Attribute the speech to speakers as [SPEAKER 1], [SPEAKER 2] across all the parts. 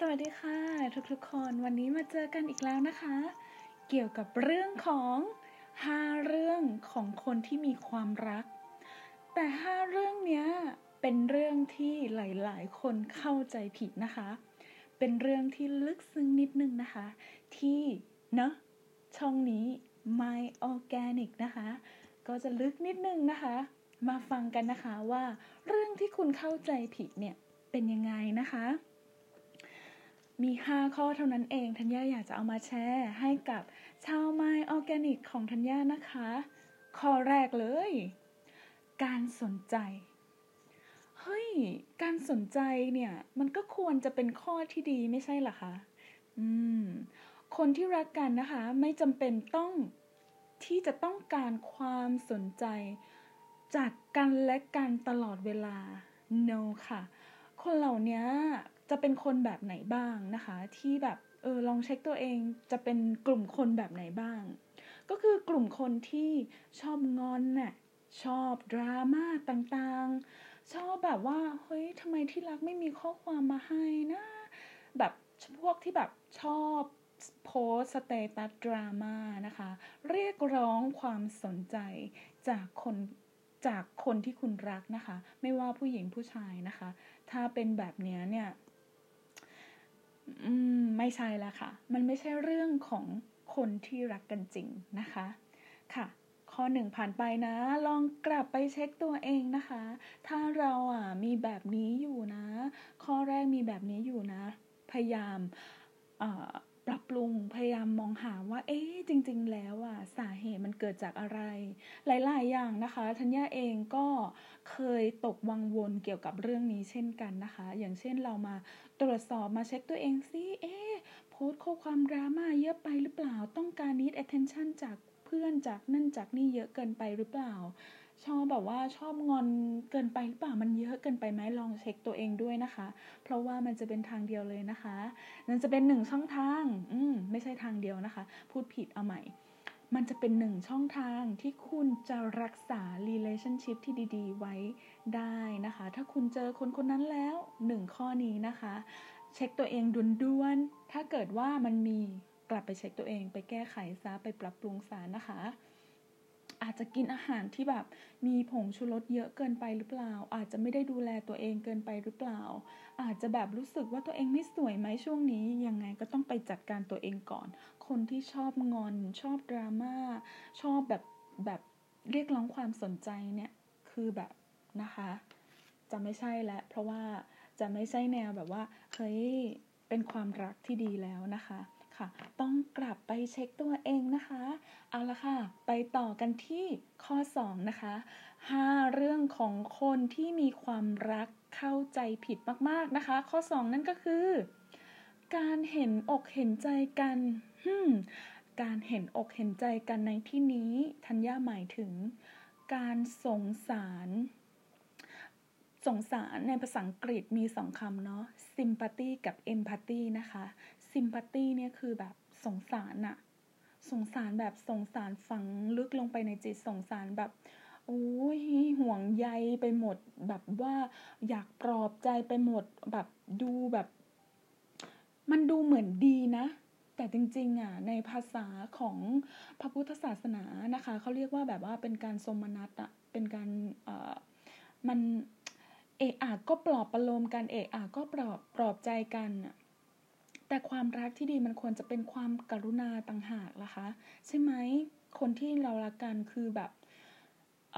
[SPEAKER 1] สวัสดีค่ะ ทุกๆคนวันนี้มาเจอกันอีกแล้วนะคะ เกี่ยวกับเรื่องของ5เรื่องของคนที่มีความรัก แต่5เรื่องเนี้ยเป็นเรื่องที่หลายๆ คนเข้าใจผิดนะคะ เป็นเรื่องที่ลึกซึ้งนิดนึงนะคะ ที่เนาะช่องนี้ My Organic นะคะ ก็จะลึกนิดนึงนะคะ มาฟังกันนะคะว่าเรื่องที่คุณเข้าใจผิดเนี่ยเป็นยังไงนะคะ มี 5 ข้อเท่านั้นเองธัญญาอยากจะเอามาแชร์ให้กับชาวไมออร์แกนิกของธัญญานะคะ ข้อแรกเลย การสนใจ เฮ้ย การสนใจเนี่ย มันก็ควรจะเป็นข้อที่ดีไม่ใช่หรอคะอืม คนที่รักกันนะคะ ไม่จำเป็นต้องที่จะต้องการความสนใจ จากกันและกันตลอดเวลา no ค่ะ คนเหล่านี้ จะเป็นคนแบบไหนบ้างนะคะ ที่แบบเออลองเช็คตัวเองจะเป็นกลุ่มคนแบบไหนบ้าง ก็คือกลุ่มคนที่ชอบงอนน่ะชอบดราม่าต่างๆ ชอบแบบว่าเฮ้ยทำไมที่รักไม่มีข้อความมาให้นะแบบพวกที่แบบชอบโพสสเตตัสดราม่านะคะ เรียกร้องความสนใจจากคนจากคนที่คุณรักนะคะ ไม่ว่าผู้หญิงผู้ชายนะคะ ถ้าเป็นแบบนี้เนี่ย อืมไม่ใช่แล้วค่ะ มันไม่ใช่เรื่องของคนที่รักกันจริงนะคะ ค่ะ ข้อหนึ่งผ่านไปนะ ลองกลับไปเช็คตัวเองนะคะ ถ้าเราอะมีแบบนี้อยู่นะ ข้อแรกมีแบบนี้อยู่นะ พยายาม ปรับปรุงพยายามมองหาว่า เอ๊ะจริง ๆ แล้วอะสาเหตุมันเกิดจากอะไร หลาย ๆ อย่างนะคะทัญญาเองก็เคยตกวังวนเกี่ยวกับเรื่องนี้เช่นกันนะคะ อย่างเช่นเรามาตรวจสอบมาเช็คตัวเองซิเอ๊ะโพสต์ข้อความดราม่าเยอะไปหรือเปล่าต้องการ need attention จากเพื่อนจากนั่นจากนี่เยอะเกินไปหรือเปล่า ชอบแบบว่าชอบงอนเกินไปหรือเปล่ามันเยอะเกินไปไหมลองเช็คตัวเองด้วยนะคะ เพราะว่ามันจะเป็นทางเดียวเลยนะคะนั่นจะเป็นหนึ่งช่องทาง อืมไม่ใช่ทางเดียวนะคะ พูดผิดเอาใหม่ มันจะเป็นหนึ่งช่องทางที่คุณจะรักษา relationship ที่ดี ๆ ไว้ได้นะคะ ถ้าคุณเจอคนคนนั้นแล้วหนึ่งข้อนี้นะคะ เช็คตัวเองด่วนๆถ้าเกิดว่ามันมีกลับไปเช็คตัวเอง ไปแก้ไขซะไปปรับปรุงซะนะคะ อาจจะกินอาหารที่แบบมีผงชูรสเยอะเกินไปหรือเปล่า อาจจะไม่ได้ดูแลตัวเองเกินไปหรือเปล่า อาจจะแบบรู้สึกว่าตัวเองไม่สวยไหมช่วงนี้ยังไงก็ต้องไปจัดการตัวเองก่อน คนที่ชอบงอน ชอบดราม่าชอบแบบแบบเรียกร้องความสนใจเนี่ยคือแบบนะคะ จะไม่ใช่แล้วเพราะว่าจะไม่ใช่แนวแบบว่าเฮ้ยเป็นความรักที่ดีแล้วนะคะ ค่ะ ต้องกลับไปเช็คตัวเองนะคะ เอาละค่ะ ไปต่อกันที่ข้อ 2 นะคะ 5 เรื่องของคนที่มีความรักเข้าใจผิดมากๆนะคะ ข้อ 2 นั่นก็คือ การเห็นอกเห็นใจกันการเห็นอกเห็นใจกันในที่นี้ทัญญาหมายถึง การสงสารสงสารในภาษาอังกฤษมีสองคำเนาะ sympathy กับ empathy นะคะ ซิมพัตตีเนี่ยคือแบบสงสารอะสงสารแบบสงสารฝังลึกลงไปในจิตสงสารแบบโอ้ยห่วงใยไปหมดแบบว่าอยากปลอบใจไปหมดแบบดูแบบ มันดูเหมือนดีนะ แต่จริงๆอะในภาษาของพระพุทธศาสนานะคะเขาเรียกว่าแบบว่าเป็นการสมนัตอะเป็นการเอ่อมันเอะอะก็ปลอบประโลมกันเอะอะก็ปลอบปลอบใจกันอะ แต่ความรักที่ดีมันควรจะเป็นความกรุณาต่างหากล่ะคะ ใช่ไหมคนที่เรารักกันคือแบบเ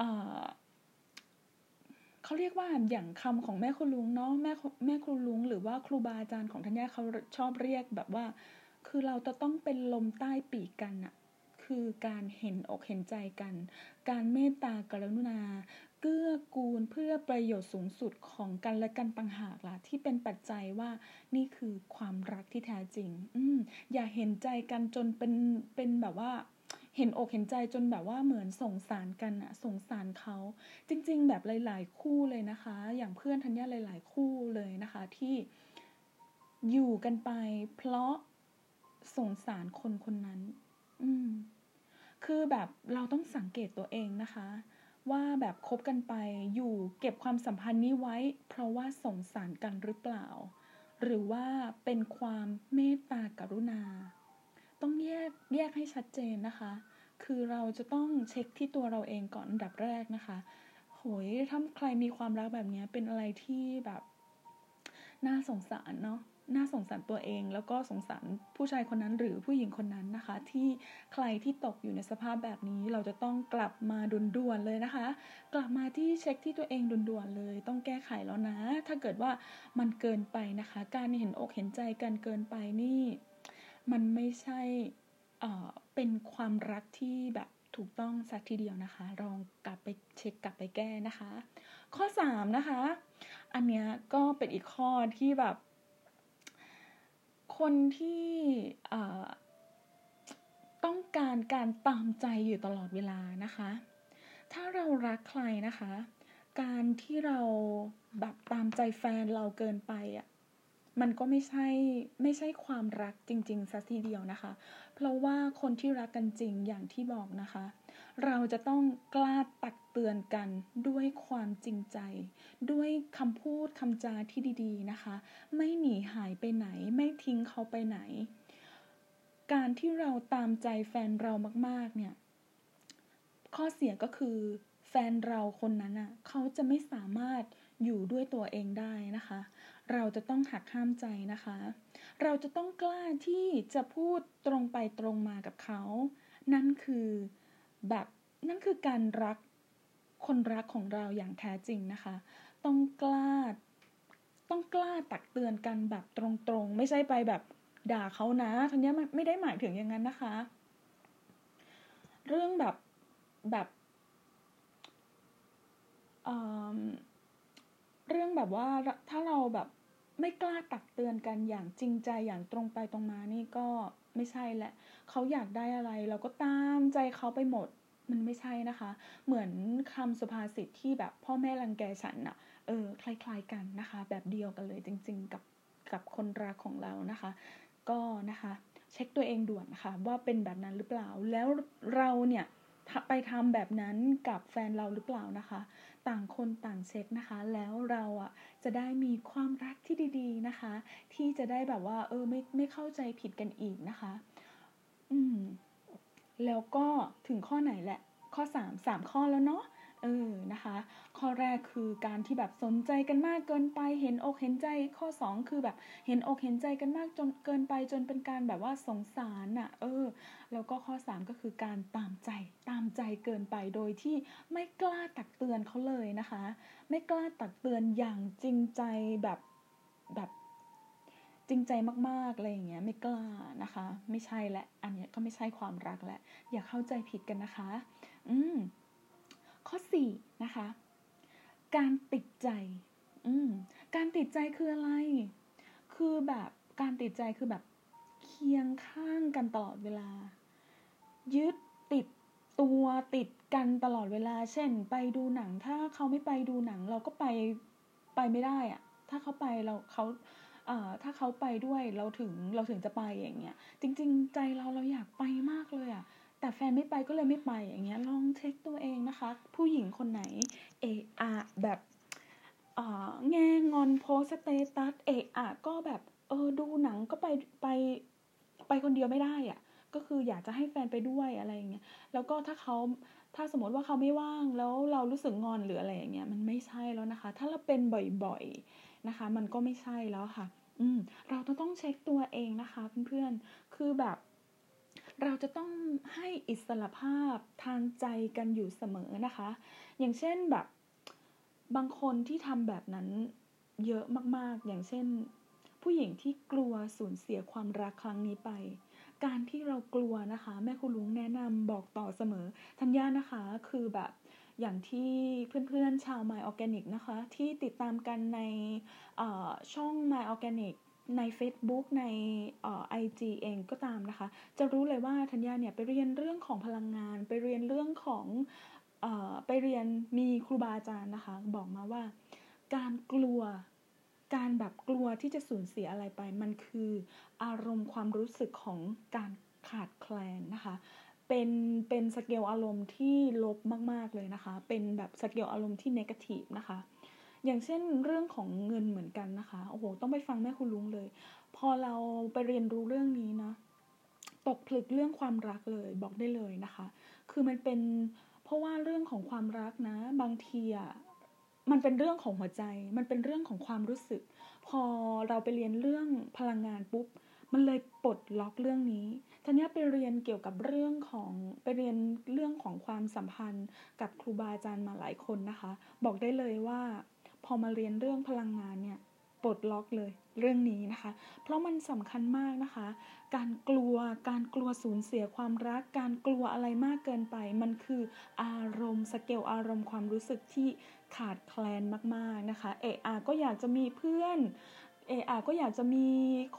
[SPEAKER 1] เขาเรียกว่าอย่างคำของแม่ครูลุงเนาะแม่แม่ครูลุง หรือว่าครูบาอาจารย์ของท่านย่าเขาชอบเรียกแบบว่า คือเราจะต้องเป็นลมใต้ปีกกันอะคือการเห็นอกเห็นใจกัน การเมตตากรุณา เกื้อกูลเพื่อประโยชน์สูงสุดของกันและกันต่างหากล่ะ ที่เป็นปัจจัยว่านี่คือความรักที่แท้จริง อืมอย่าเห็นใจกันจนเป็นเป็นแบบว่า เห็นอกเห็นใจจนแบบว่าเหมือนสงสารกันอะสงสารเขา จริง ๆ แบบหลาย ๆ คู่เลยนะคะ อย่างเพื่อนทัญญาหลาย ๆ คู่เลยนะคะ ที่อยู่กันไป เพราะสงสารคนคนนั้น อืมคือแบบเราต้องสังเกตตัวเองนะคะ ว่าแบบคบกันไปอยู่เก็บความสัมพันธ์นี้ไว้ เพราะว่าสงสารกันหรือเปล่า หรือว่าเป็นความเมตตากรุณา ต้องแยกแยกให้ชัดเจนนะคะ คือเราจะต้องเช็คที่ตัวเราเองก่อนอันดับแรกนะคะโหยถ้าใครมีความรักแบบนี้เป็นอะไรที่แบบน่าสงสารเนาะ น่าสงสารตัวเอง แล้วก็สงสารผู้ชายคนนั้นหรือผู้หญิงคนนั้นนะคะ ที่ใครที่ตกอยู่ในสภาพแบบนี้เราจะต้องกลับมาด่วนๆเลยนะคะ กลับมาที่เช็คที่ตัวเองด่วนๆเลย ต้องแก้ไขแล้วนะ ถ้าเกิดว่ามันเกินไปนะคะ การเห็นอกเห็นใจกันเกินไปนี่ มันไม่ใช่เออเป็นความรักที่แบบถูกต้องสักทีเดียวนะคะ ลองกลับไปเช็คกลับไปแก้นะคะ ข้อ 3 นะคะ อันเนี้ยก็เป็นอีกข้อที่แบบ คนที่ต้องการการตามใจอยู่ตลอดเวลานะคะ ถ้าเรารักใครนะคะ การที่เราแบบตามใจแฟนเราเกินไปอะมันก็ไม่ใช่ไม่ใช่ความรักจริงๆสัทีเดียวนะคะ เพราะว่าคนที่รักกันจริงอย่างที่บอกนะคะ เราจะต้องกล้าตักเตือนกันด้วยความจริงใจ ด้วยคำพูดคำจาที่ดี ๆนะคะ ไม่หนีหายไปไหน เขาไปไหน การที่เราตามใจแฟนเรามาก ๆ เนี่ย ข้อเสียก็คือ แฟนเราคนนั้นอะเขาจะไม่สามารถอยู่ด้วยตัวเองได้นะคะ เราจะต้องหักห้ามใจนะคะ เราจะต้องกล้าที่จะพูดตรงไปตรงมากับเขา นั่นคือแบบนั่นคือการรักคนรักของเราอย่างแท้จริงนะคะ ต้องกล้า ต้องกล้าตักเตือนกันแบบตรงๆ ไม่ใช่ไปแบบด่าเขานะทันนี้ไม่ได้หมายถึงอย่างนั้นนะคะ เรื่องแบบแบบเรื่องแบบว่าถ้าเราแบบไม่กล้าตักเตือนกันอย่างจริงใจอย่างตรงไปตรงมานี่ก็ไม่ใช่แหละเขาอยากได้อะไร เราก็ตามใจเขาไปหมดมันไม่ใช่นะคะ เหมือนคำสุภาษิตที่แบบพ่อแม่รังแกฉันอะ เออคล้ายๆกันนะคะ แบบเดียวกันเลยจริง ๆ กับกับคนรักของเรานะคะ ก็นะคะเช็คตัวเองด่วนนะคะว่าเป็นแบบนั้นหรือเปล่า แล้วเราเนี่ยไปทำแบบนั้นกับแฟนเราหรือเปล่านะคะ ต่างคนต่างเช็คนะคะ แล้วเราอะจะได้มีความรักที่ดีๆนะคะ ที่จะได้แบบว่า เออไม่ไม่เข้าใจผิดกันอีกนะคะ อืมแล้วก็ถึงข้อไหนแหละ ข้อสามสามข้อแล้วเนาะ เออนะคะ ข้อแรกคือการที่แบบสนใจกันมากเกินไปเห็นอกเห็นใจข้อ 2 คือแบบเห็นอกเห็นใจกันมากจนเกินไปจนเป็นการแบบว่าสงสารอะ่ะเออ แล้วก็ข้อ 3 ก็คือการตามใจตามใจเกินไปโดยที่ไม่กล้าตักเตือนเขาเลยนะคะ ไม่กล้าตักเตือนอย่างจริงใจแบบแบบจริงใจมากๆอะไรอย่างเงี้ยไม่กล้านะคะ ไม่ใช่และอันเนี้ยก็ไม่ใช่ความรักและอย่าเข้าใจผิดกันนะคะ อืม ข้อ4นะคะ การติดใจการติดใจคืออะไร คือแบบการติดใจคือแบบเคียงข้างกันตลอดเวลา ยึดติดตัวติดกันตลอดเวลา เช่น ไปดูหนัง ถ้าเขาไม่ไปดูหนัง เราก็ไปไปไม่ได้อะถ้าเขาไปเราเขาเอ่อถ้าเขาไปด้วยเราถึงเราถึงจะไปอย่างเงี้ย จริง ๆ ใจเราเราอยากไปมากเลยอะ แต่แฟนไม่ไปก็เลยไม่ไปอย่างเงี้ยลองเช็คตัวเองนะคะ ผู้หญิงคนไหนเออะแบบแง่งอนโพสเตตัสเอะอะก็แบบเออดูหนังก็ไปไปไปคนเดียวไม่ได้อะ่ะ ก็คืออยากจะให้แฟนไปด้วยอะไรอย่างเงี้ยแล้วก็ถ้าเขาถ้าสมมติว่าเขาไม่ว่างแล้วเรารู้สึกงอนหรืออะไรอย่างเงี้ยมันไม่ใช่แล้วนะคะ ถ้าเราเป็นบ่อยๆนะคะ มันก็ไม่ใช่แล้วค่ะ อืมเราต้องเช็คตัวเองนะคะเพื่อนๆคือแบบ เราจะต้องให้อิสระภาพทางใจกันอยู่เสมอนะคะ อย่างเช่นแบบบางคนที่ทำแบบนั้นเยอะมากๆ อย่างเช่น ผู้หญิงที่กลัวสูญเสียความรักครั้งนี้ไป การที่เรากลัวนะคะ แม่คุณลุงแนะนำบอกต่อเสมอ ทัญญานะคะคือแบบอย่างที่เพื่อนๆชาว My Organic นะคะ ที่ติดตามกันในช่อง My Organic ใน Facebook ในไอจีเองก็ตามนะคะ จะรู้เลยว่าธัญญาเนี่ยไปเรียนเรื่องของพลังงาน ไปเรียนเรื่องของอไปเรียนมีครูบาอาจารย์นะคะ บอกมาว่า การกลัวการแบบกลัวที่จะสูญเสียอะไรไป มันคืออารมณ์ความรู้สึกของการขาดแคลนนะคะเป็นเป็นสเกลอารมณ์ที่ลบมาก ๆ เลยนะคะ เป็นแบบสเกลอารมณ์ที่เนกาทีฟนะคะ อย่างเช่นเรื่องของเงินเหมือนกันนะคะโอ้โหต้องไปฟังแม่คุณลุงเลย พอเราไปเรียนรู้เรื่องนี้นะ ตกผลึกเรื่องความรักเลยบอกได้เลยนะคะ คือมันเป็นเพราะว่าเรื่องของความรักนะ บางทีอะมันเป็นเรื่องของหัวใจ มันเป็นเรื่องของความรู้สึก พอเราไปเรียนเรื่องพลังงานปุ๊บ มันเลยปลดล็อกเรื่องนี้ทันนี้ไปเรียนเกี่ยวกับเรื่องของไปเรียนเรื่องของความสัมพันธ์กับครูบาอาจารย์มาหลายคนนะคะ บอกได้เลยว่า อมาเรียนเรื่องพลังงานเนี่ยปลดล็อกเลยเรื่องนี้นะคะ เพราะมันสำคัญมากนะคะ การกลัว การกลัวสูญเสียความรัก การกลัวอะไรมากเกินไป มันคืออารมณ์สเกลอารมณ์ความรู้สึกที่ขาดแคลนมากๆนะคะ เออาก็อยากจะมีเพื่อน เออาก็อยากจะมี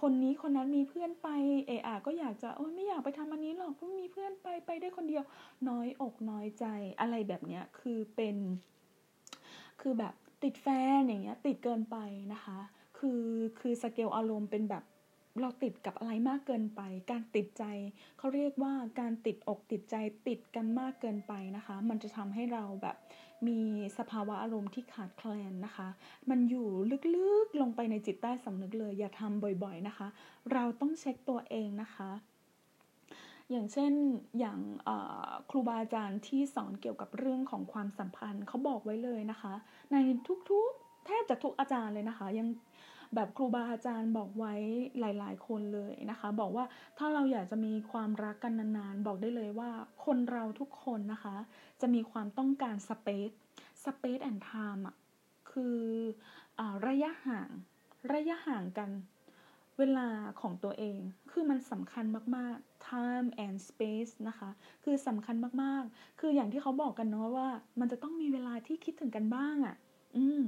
[SPEAKER 1] คนนี้คนนั้นมีเพื่อนไป เออาก็อยากจะโอ้ยไม่อยากไปทำอันนี้หรอกไม่มีเพื่อนไปไปได้คนเดียว น้อยอกน้อยใจอะไรแบบเนี้ยคือเป็น คือแบบ ติดแฟนอย่างเงี้ยติดเกินไปนะคะ คือคือสเกลอารมณ์เป็นแบบเราติดกับอะไรมากเกินไป การติดใจเขาเรียกว่าการติดอกติดใจติดกันมากเกินไปนะคะ มันจะทำให้เราแบบมีสภาวะอารมณ์ที่ขาดแคลนนะคะ มันอยู่ลึกๆลงไปในจิตใต้สำนึกเลย อย่าทำบ่อยๆนะคะ เราต้องเช็คตัวเองนะคะ อย่างเช่นอย่างครูบาอาจารย์ที่สอนเกี่ยวกับเรื่องของความสัมพันธ์เขาบอกไว้เลยนะคะ ในทุกๆแทบจะทุกอาจารย์เลยนะคะ ยังแบบครูบาอาจารย์บอกไว้หลาย ๆ คนเลยนะคะ บอกว่าถ้าเราอยากจะมีความรักกันนานๆ บอกได้เลยว่าคนเราทุกคนนะคะ จะมีความต้องการ space space and time อะคืออระยะห่างระยะห่างกัน เวลาของตัวเอง คือมันสำคัญมากๆ time and space นะคะ คือสำคัญมากๆ คืออย่างที่เขาบอกกันเนาะว่า มันจะต้องมีเวลาที่คิดถึงกันบ้างอะ่ะ อืม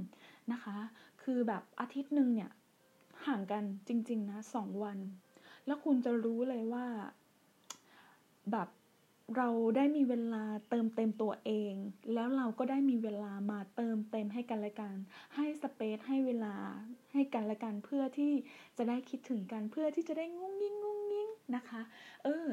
[SPEAKER 1] นะคะ คือแบบอาทิตย์หนึ่งเนี่ย ห่างกันจริง ๆ นะสองวัน แล้วคุณจะรู้เลยว่า แบบ เราได้มีเวลาเติมเต็มตัวเอง แล้วเราก็ได้มีเวลามาเติมเต็มให้กันและกัน ให้สเปซให้เวลาให้กันและกันเพื่อที่จะได้คิดถึงกันเพื่อที่จะได้งุ้งยิ่งงุ้งยิ่งนะคะ เออ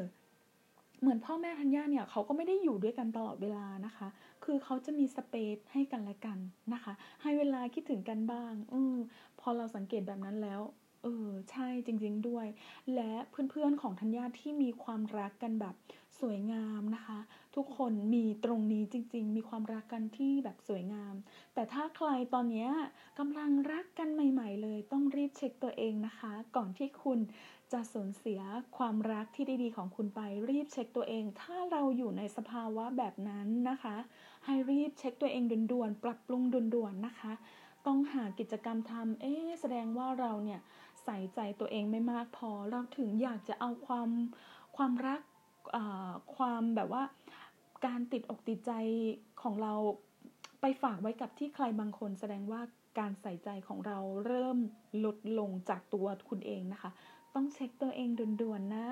[SPEAKER 1] เหมือนพ่อแม่ทัญญาเนี่ยเขาก็ไม่ได้อยู่ด้วยกันตลอดเวลานะคะ คือเขาจะมีสเปซให้กันและกันนะคะ ให้เวลาคิดถึงกันบ้างออพอเราสังเกตแบบนั้นแล้ว เออใช่จริง ๆด้วย และเพื่อนๆของธัญญาที่มีความรักกันแบบสวยงามนะคะ ทุกคนมีตรงนี้จริง ๆ มีความรักกันที่แบบสวยงาม แต่ถ้าใครตอนนี้กำลังรักกันใหม่ ๆ เลย ต้องรีบเช็คตัวเองนะคะ ก่อนที่คุณจะสูญเสียความรักที่ดีๆของคุณไป รีบเช็คตัวเอง ถ้าเราอยู่ในสภาวะแบบนั้นนะคะ ให้รีบเช็คตัวเองด่วนๆปรับปรุงด่วนๆนะคะ ต้องหากิจกรรมทำเอ๊แสดงว่าเราเนี่ย ส่ใจตัวเองไม่มากพอ เราถึงอยากจะเอาความความรักความแบบว่าการติดอกติดใจของเราไปฝากไว้กับที่ใครบางคนแสดงว่าการใส่ใจของเราเริ่มลดลงจากตัวคุณเองนะคะ ต้องเช็คตัวเองด่วนๆนะ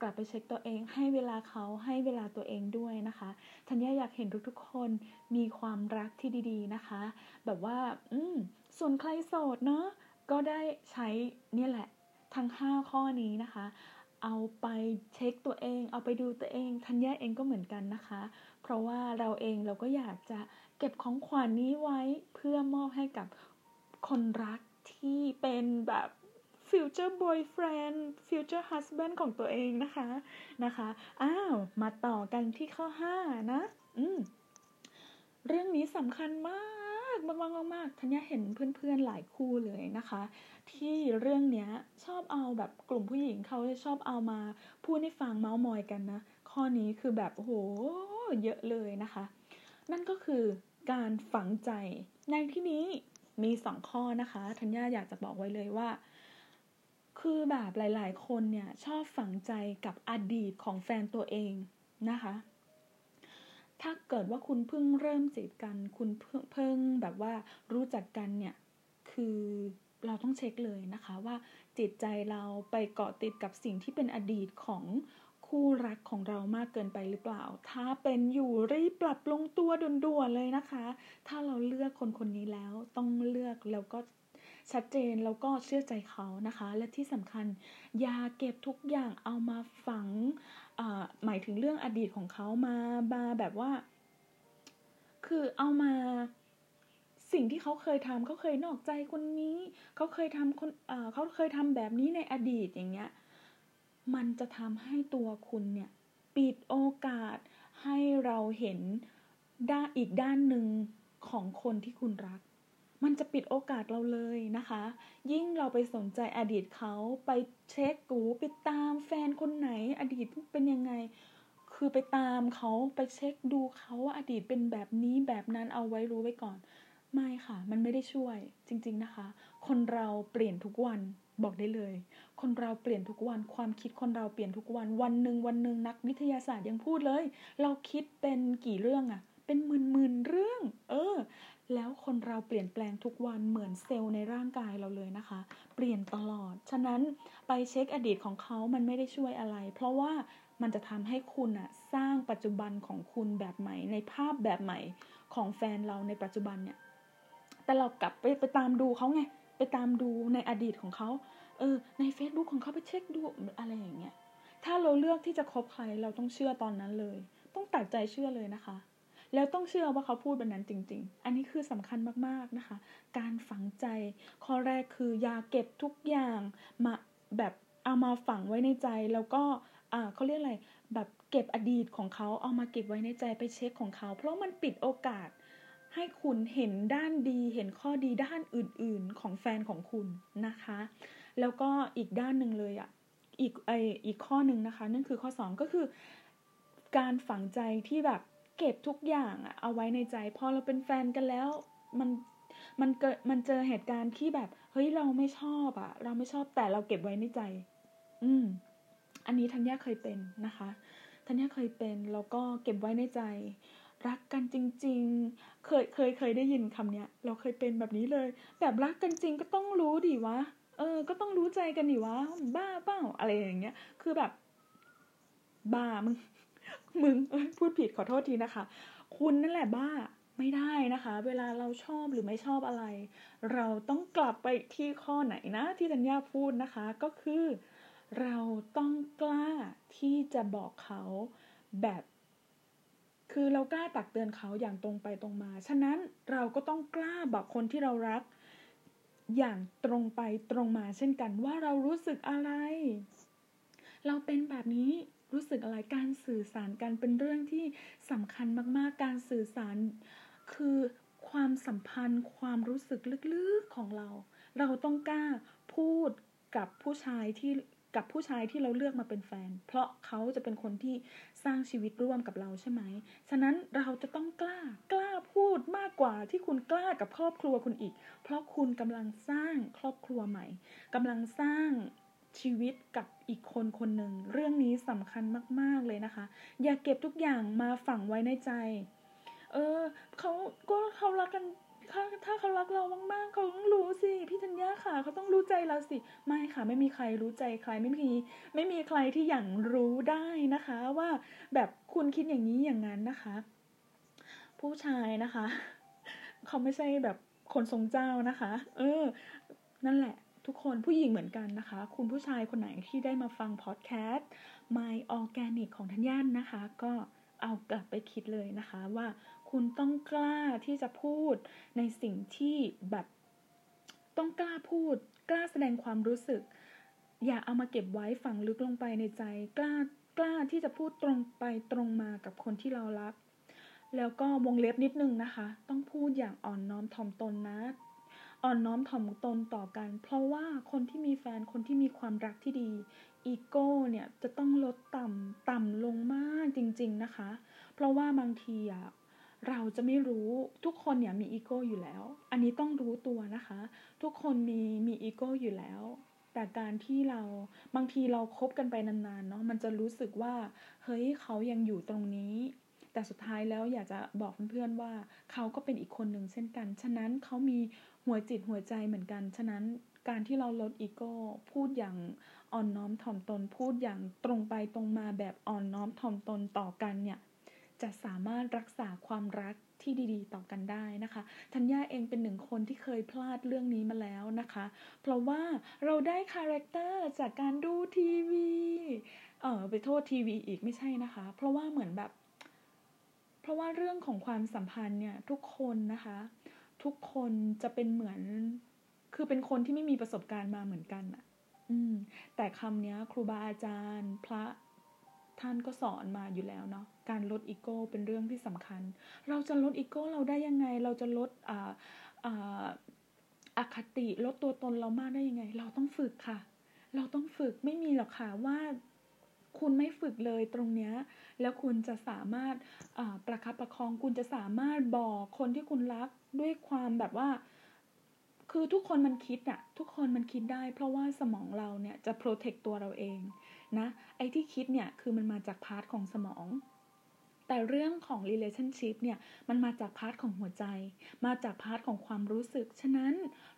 [SPEAKER 1] กลับไปเช็คตัวเองให้เวลาเขาให้เวลาตัวเองด้วยนะคะธัญญาอยากเห็นทุกๆคนมีความรักที่ดีๆนะคะ แบบว่า อืมส่วนใครโสดเนาะ ก็ได้ใช้เนี่ยแหละทั้ง 5 ข้อนี้นะคะ เอาไปเช็คตัวเอง เอาไปดูตัวเองธัญญาเองก็เหมือนกันนะคะ เพราะว่าเราเองเราก็อยากจะเก็บของขวัญนนี้ไว้เพื่อมอบให้กับคนรักที่เป็นแบบ future boyfriend future husband ของตัวเองนะคะนะคะอ้าวมาต่อกันที่ข้อ 5 นะ อืมเรื่องนี้สำคัญมาก มากมากมากทัญญาเห็นเพื่อนๆหลายคู่เลยนะคะ ที่เรื่องเนี้ยชอบเอาแบบกลุ่มผู้หญิงเขาชอบเอามาพูดให้ฟังเมาส์มอยกันนะ ข้อนี้คือแบบโอ้โหเยอะเลยนะคะ นั่นก็คือการฝังใจ ในที่นี้มีสองข้อนะคะทัญญาอยากจะบอกไว้เลยว่า คือแบบหลาย ๆ คนเนี่ยชอบฝังใจกับอดีตของแฟนตัวเองนะคะ ถ้าเกิดว่าคุณเพิ่งเริ่มจีบกัน คุณเพิ่งแบบว่ารู้จักกันเนี่ย คือเราต้องเช็คเลยนะคะว่าจิตใจเราไปเกาะติดกับสิ่งที่เป็นอดีตของคู่รักของเรามากเกินไปหรือเปล่า ถ้าเป็นอยู่รีบปรับลงตัวด่วนๆเลยนะคะ ถ้าเราเลือกคนคนนี้แล้วต้องเลือกแล้วก็ชัดเจนแล้วก็เชื่อใจเขานะคะ และที่สำคัญอย่าเก็บทุกอย่างเอามาฝัง หมายถึงเรื่องอดีตของเขามาบาแบบว่า คือเอามาสิ่งที่เขาเคยทำเขาเคยนอกใจคนนี้ เขาเคยทำคนเขาเคยทำแบบนี้ในอดีตอย่างเงี้ย มันจะทำให้ตัวคุณเนี่ย ปิดโอกาสให้เราเห็นด้านอีกด้านหนึ่งของคนที่คุณรัก มันจะปิดโอกาสเราเลยนะคะ ยิ่งเราไปสนใจอดีตเขาไปเช็คกูไปตามแฟนคนไหน อดีตเป็นยังไง คือไปตามเขาไปเช็คดูเขาว่าอดีตเป็นแบบนี้แบบนั้นเอาไว้รู้ไว้ก่อน ไม่ค่ะ มันไม่ได้ช่วยจริง ๆนะคะ คนเราเปลี่ยนทุกวันบอกได้เลย คนเราเปลี่ยนทุกวันความคิดคนเราเปลี่ยนทุกวันวันหนึ่งวันหนึ่งนักวิทยาศาสตร์ยังพูดเลย เราคิดเป็นกี่เรื่องอะเป็นหมื่นๆเรื่อง เออ แล้วคนเราเปลี่ยนแปลงทุกวันเหมือนเซลล์ในร่างกายเราเลยนะคะ เปลี่ยนตลอด ฉะนั้นไปเช็คอดีตของเขามันไม่ได้ช่วยอะไร เพราะว่ามันจะทำให้คุณอะสร้างปัจจุบันของคุณแบบใหม่ ในภาพแบบใหม่ของแฟนเราในปัจจุบันเนี่ย แต่เรากลับไปไปตามดูเขาไง ไปตามดูในอดีตของเขา เออ ใน Facebook ของเขาไปเช็คดูอะไรอย่างเงี้ย ถ้าเราเลือกที่จะคบใครเราต้องเชื่อตอนนั้นเลย ต้องตัดใจเชื่อเลยนะคะ แล้วต้องเชื่อว่าเขาพูดแบบนั้นจริง ๆ อันนี้คือสำคัญมากๆนะคะ การฝังใจ ข้อแรกคืออย่าเก็บทุกอย่างมาแบบเอามาฝังไว้ในใจแล้วก็อ่าเขาเรียกอะไรแบบเก็บอดีตของเขาเอามาเก็บไว้ในใจไปเช็คของเขา เพราะมันปิดโอกาสให้คุณเห็นด้านดีเห็นข้อดีด้านอื่นๆของแฟนของคุณนะคะ แล้วก็อีกด้านหนึ่งเลยอะ่ะอีกไออีกข้อหนึ่งนะคะ นั่นคือข้อสองก็คือ การฝังใจที่แบบ เก็บทุกอย่างอะเอาไว้ในใจพอเราเป็นแฟนกันแล้ว มันมันเกิดมันเจอเหตุการณ์ที่แบบ เฮ้ยเราไม่ชอบอะเราไม่ชอบแต่เราเก็บไว้ในใจ อืม อันนี้ธัญญาเคยเป็นนะคะธัญญาเคยเป็นแล้วก็เก็บไว้ในใจ รักกันจริง ๆ เคยเคยเคยได้ยินคำเนี้ย เราเคยเป็นแบบนี้เลย แบบรักกันจริงก็ต้องรู้ดิวะเออ ก็ต้องรู้ใจกันดิวะบ้าเปล่าอะไรอย่างเงี้ย คือแบบบ้ามึง มึงพูดผิดขอโทษทีนะคะ คุณนั่นแหละบ้าไม่ได้นะคะ เวลาเราชอบหรือไม่ชอบอะไร เราต้องกลับไปที่ข้อไหนนะ ที่ธัญญาพูดนะคะก็คือ เราต้องกล้าที่จะบอกเขาแบบ คือเรากล้าตักเตือนเขาอย่างตรงไปตรงมา ฉะนั้นเราก็ต้องกล้าบอกคนที่เรารัก อย่างตรงไปตรงมาเช่นกันว่าเรารู้สึกอะไร เราเป็นแบบนี้ รู้สึกอะไรการสื่อสารกันเป็นเรื่องที่สำคัญมากๆ การสื่อสารคือความสัมพันธ์ความรู้สึกลึกๆของเรา เราต้องกล้าพูดกับผู้ชายที่กับผู้ชายที่เราเลือกมาเป็นแฟน เพราะเขาจะเป็นคนที่สร้างชีวิตร่วมกับเราใช่ไหม ฉะนั้นเราจะต้องกล้ากล้าพูดมากกว่าที่คุณกล้ากับครอบครัวคุณอีก เพราะคุณกำลังสร้างครอบครัวใหม่กำลังสร้าง ชีวิตกับอีกคนคนหนึ่งเรื่องนี้สำคัญมาก ๆเลยนะคะ อย่าเก็บทุกอย่างมาฝังไว้ในใจ เออเขาก็เขารักกันถ้าถ้าเขารักเรามากๆเขาต้องรู้สิพี่ธัญญาค่ะเขาต้องรู้ใจเราสิ ไม่ค่ะ ไม่มีใครรู้ใจใครไม่มีไม่มีใครที่อย่างรู้ได้นะคะ ว่าแบบคุณคิดอย่างนี้อย่างนั้นนะคะ ผู้ชายนะคะ เขาไม่ใช่แบบคนทรงเจ้านะคะ เออ นั่นแหละ ทุกคนผู้หญิงเหมือนกันนะคะ คุณผู้ชายคนไหนที่ได้มาฟังพอดแคสต์ My Organic ของทัญญาณนะคะ ก็เอากลับไปคิดเลยนะคะว่าคุณต้องกล้าที่จะพูดในสิ่งที่แบบต้องกล้าพูด กล้าแสดงความรู้สึก อย่าเอามาเก็บไว้ฝังลึกลงไปในใจ กล้ากล้าที่จะพูดตรงไปตรงมากับคนที่เรารัก แล้วก็วงเล็บนิดนึงนะคะ ต้องพูดอย่างอ่อนน้อมถ่อมตนนะ อ่อนน้อมถ่อมตนต่อกัน เพราะว่าคนที่มีแฟนคนที่มีความรักที่ดีอีโก้เนี่ยจะต้องลดต่ำต่ำลงมากจริง ๆนะคะ เพราะว่าบางทีอะเราจะไม่รู้ทุกคนเนี่ยมีอีโก้อยู่แล้ว อันนี้ต้องรู้ตัวนะคะ ทุกคนมีมีอีโก้อยู่แล้ว แต่การที่เราบางทีเราครบกันไปนานๆเนาะมันจะรู้สึกว่าเฮ้ยเขายังอยู่ตรงนี้ แต่สุดท้ายแล้วอยากจะบอกเพื่อนๆว่าเขาก็เป็นอีกคนหนึ่งเช่นกัน ฉะนั้นเขามี หัวจิตหัวใจเหมือนกัน ฉะนั้นการที่เราลดอีโก้พูดอย่างอ่อนน้อมถ่อมตน พูดอย่างตรงไปตรงมาแบบอ่อนน้อมถ่อมตนต่อกันเนี่ยจะสามารถรักษาความรักที่ดีๆ ต่อกันได้นะคะ ธัญญาเองเป็นหนึ่งคนที่เคยพลาดเรื่องนี้มาแล้วนะคะ เพราะว่าเราได้ character จากการดูทีวี เออไปโทษทีวีอีกไม่ใช่นะคะ เพราะว่าเหมือนแบบ เพราะว่าเรื่องของความสัมพันธ์เนี่ยทุกคนนะคะ ทุกคนจะเป็นเหมือน คือเป็นคนที่ไม่มีประสบการณ์มาเหมือนกันอะอืม แต่คำนี้ครูบาอาจารย์ พระท่านก็สอนมาอยู่แล้วเนาะการลดอีโก้เป็นเรื่องที่สำคัญ เราจะลดอีโก้เราได้ยังไง เราจะลดอ่าอ่าอคติลดตัวตนเรามากได้ยังไง เราต้องฝึกค่ะ เราต้องฝึกไม่มีหรอกค่ะว่า คุณไม่ฝึกเลยตรงเนี้ยแล้วคุณจะสามารถประคับประคองคุณจะสามารถบอกคนที่คุณรักด้วยความแบบว่า คือทุกคนมันคิดอะทุกคนมันคิดได้ เพราะว่าสมองเราเนี่ยจะโปรเทคตัวเราเองนะไอ้ที่คิดเนี่ยคือมันมาจาก part ของสมอง แต่เรื่องของ relationship เนี่ยมันมาจาก part ของหัวใจ มาจาก part ของความรู้สึก ฉะนั้น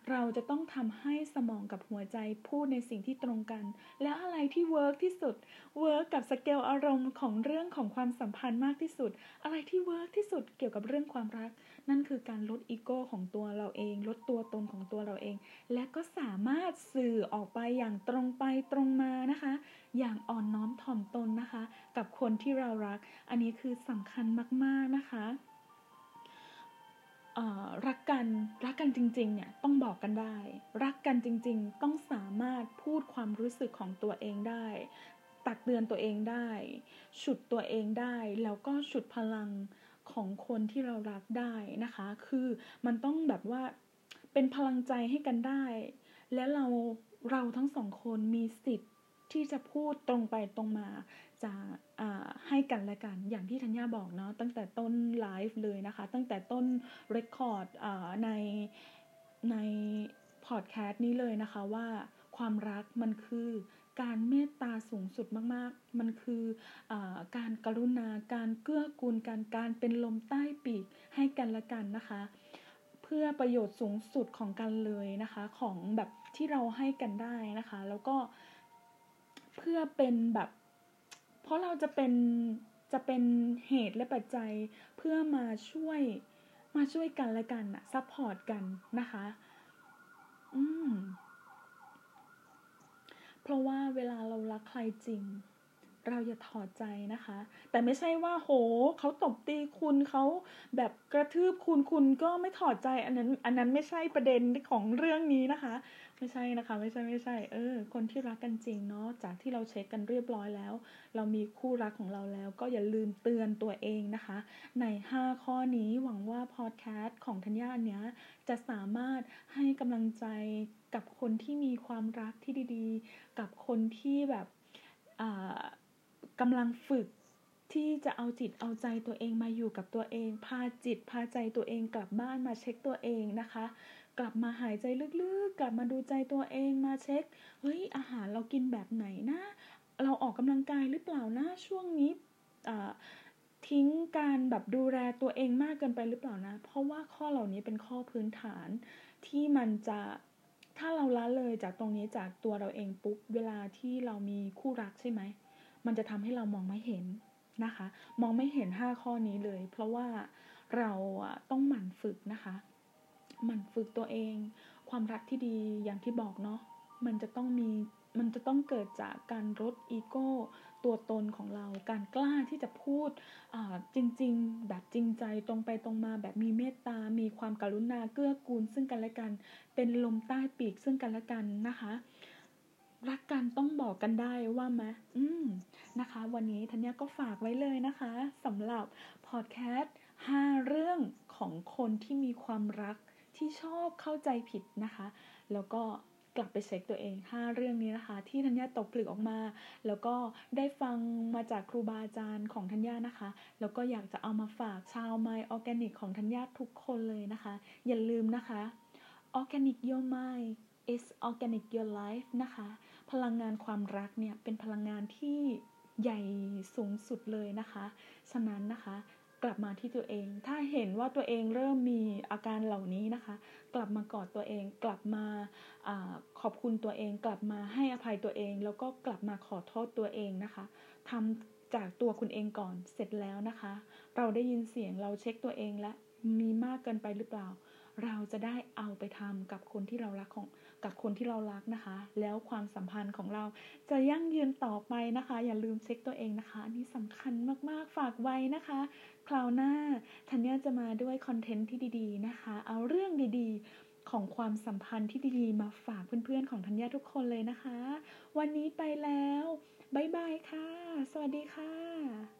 [SPEAKER 1] เราจะต้องทำให้สมองกับหัวใจพูดในสิ่งที่ตรงกัน แล้วอะไรที่ work ที่สุด work กับสเกลอารมณ์ของเรื่องของความสัมพันธ์มากที่สุด อะไรที่ work ที่สุดเกี่ยวกับเรื่องความรัก นั่นคือการลดอีโก้ของตัวเราเอง ลดตัวตนของตัวเราเอง และก็สามารถสื่อออกไปอย่างตรงไปตรงมานะคะ อย่างอ่อนน้อมถ่อมตนนะคะ กับคนที่เรารัก อันนี้คือสำคัญมากๆนะคะรักกันรักกันจริงๆเนี่ยต้องบอกกันได้ รักกันจริงๆ ต้องสามารถพูดความรู้สึกของตัวเองได้ ตักเตือนตัวเองได้ ฉุดตัวเองได้ แล้วก็ฉุดพลัง ของคนที่เรารักได้นะคะ คือมันต้องแบบว่าเป็นพลังใจให้กันได้ และเราเราทั้งสองคนมีสิทธิ์ที่จะพูดตรงไปตรงมาจะให้กันและกัน อย่างที่ธัญญาบอกเนาะตั้งแต่ต้นไลฟ์เลยนะคะ ตั้งแต่ต้นเรคคอร์ดในในพอดแคสต์นี้เลยนะคะว่าความรักมันคือ การเมตตาสูงสุดมากๆ มันคืออการกรุณา การเกื้อกูลการการเป็นลมใต้ปีกให้กันและกันนะคะ เพื่อประโยชน์สูงสุดของกันเลยนะคะของแบบที่เราให้กันได้นะคะ แล้วก็เพื่อเป็นแบบ เพราะเราจะเป็นจะเป็นเหตุและปัจจัยเพื่อมาช่วยมาช่วยกันและกันอะ support กันนะคะ อืม ราะว่าเวลาเรารักใครจริง เราอย่าถอดใจนะคะ แต่ไม่ใช่ว่าโหเขาตบตีคุณเขาแบบกระทืบคุณคุณก็ไม่ถอดใจอันนั้นอันนั้นไม่ใช่ประเด็นของเรื่องนี้นะคะ ไม่ใช่นะคะ ไม่ใช่ไม่ใช่ เออ คนที่รักกันจริงเนาะจากที่เราเช็คกันเรียบร้อยแล้ว เรามีคู่รักของเราแล้ว ก็อย่าลืมเตือนตัวเองนะคะ ใน 5 ข้อนี้หวังว่าพอดแคสต์ของธัญญาเนี้ยจะสามารถให้กำลังใจกับคนที่มีความรักที่ดีๆ กับคนที่แบบกำลังฝึกที่จะเอาจิตเอาใจตัวเองมาอยู่กับตัวเอง พาจิตพาใจตัวเองกลับบ้านมาเช็คตัวเองนะคะ กลับมาหายใจลึกๆ กลับมาดูใจตัวเองมาเช็ค เฮ้ยอาหารเรากินแบบไหนนะ เราออกกำลังกายหรือเปล่านะช่วงนี้ทิ้งการแบบดูแลตัวเองมากเกินไปหรือเปล่านะ เพราะว่าข้อเหล่านี้เป็นข้อพื้นฐานที่มันจะถ้าเราละเลยจากตรงนี้จากตัวเราเองปุ๊บเวลาที่เรามีคู่รักใช่ไหม มันจะทำให้เรามองไม่เห็นนะคะ มองไม่เห็น 5 ข้อนี้เลย เพราะว่าเราต้องหมั่นฝึกนะคะ หมั่นฝึกตัวเอง ความรักที่ดีอย่างที่บอกเนาะมันจะต้องมีมันจะต้องเกิดจากการลดอีโก้ตัวตนของเรา การกล้าที่จะพูดจริง ๆ แบบจริงใจตรงไปตรงมาแบบมีเมตตา มีความกรุณาเกื้อกูล ซึ่งกันและกัน เป็นลมใต้ปีกซึ่งกันและกันนะคะ รักกันต้องบอกกันได้ว่าไหมอืมนะคะ วันนี้ธัญญาก็ฝากไว้เลยนะคะสำหรับพอดแคสต์5เรื่องของคนที่มีความรัก ที่ชอบเข้าใจผิดนะคะ แล้วก็กลับไปเช็คตัวเอง 5 เรื่องนี้นะคะ ที่ธัญญาตกผลึกออกมา แล้วก็ได้ฟังมาจากครูบาอาจารย์ของธัญญานะคะ แล้วก็อยากจะเอามาฝากชาวไมออร์แกนิกของธัญญาทุกคนเลยนะคะ อย่าลืมนะคะ Organic Your Mind is Organic Your Life นะคะ พลังงานความรักเนี่ยเป็นพลังงานที่ใหญ่สูงสุดเลยนะคะ ฉะนั้นนะคะ กลับมาที่ตัวเอง ถ้าเห็นว่าตัวเองเริ่มมีอาการเหล่านี้นะคะ กลับมากอดตัวเอง กลับมาอขอบคุณตัวเอง กลับมาให้อภัยตัวเอง แล้วก็กลับมาขอโทษตัวเองนะคะทำจากตัวคุณเองก่อนเสร็จแล้วนะคะ เราได้ยินเสียงเราเช็คตัวเองและมีมากเกินไปหรือเปล่า เราจะได้เอาไปทำกับคนที่เรารักของ กับคนที่เรารักนะคะ แล้วความสัมพันธ์ของเราจะยั่งยืนต่อไปนะคะ อย่าลืมเช็คตัวเองนะคะอันนี้สำคัญมากๆฝากไว้นะคะ คราวหน้าธัญญาจะมาด้วยคอนเทนต์ที่ดีๆนะคะ เอาเรื่องดีๆของความสัมพันธ์ที่ดีๆ มาฝากเพื่อนๆของธัญญาทุกคนเลยนะคะ วันนี้ไปแล้ว บ๊ายบายค่ะ สวัสดีค่ะ